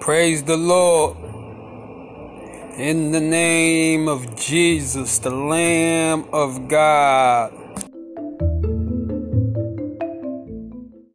Praise the Lord. In the name of Jesus, the Lamb of God.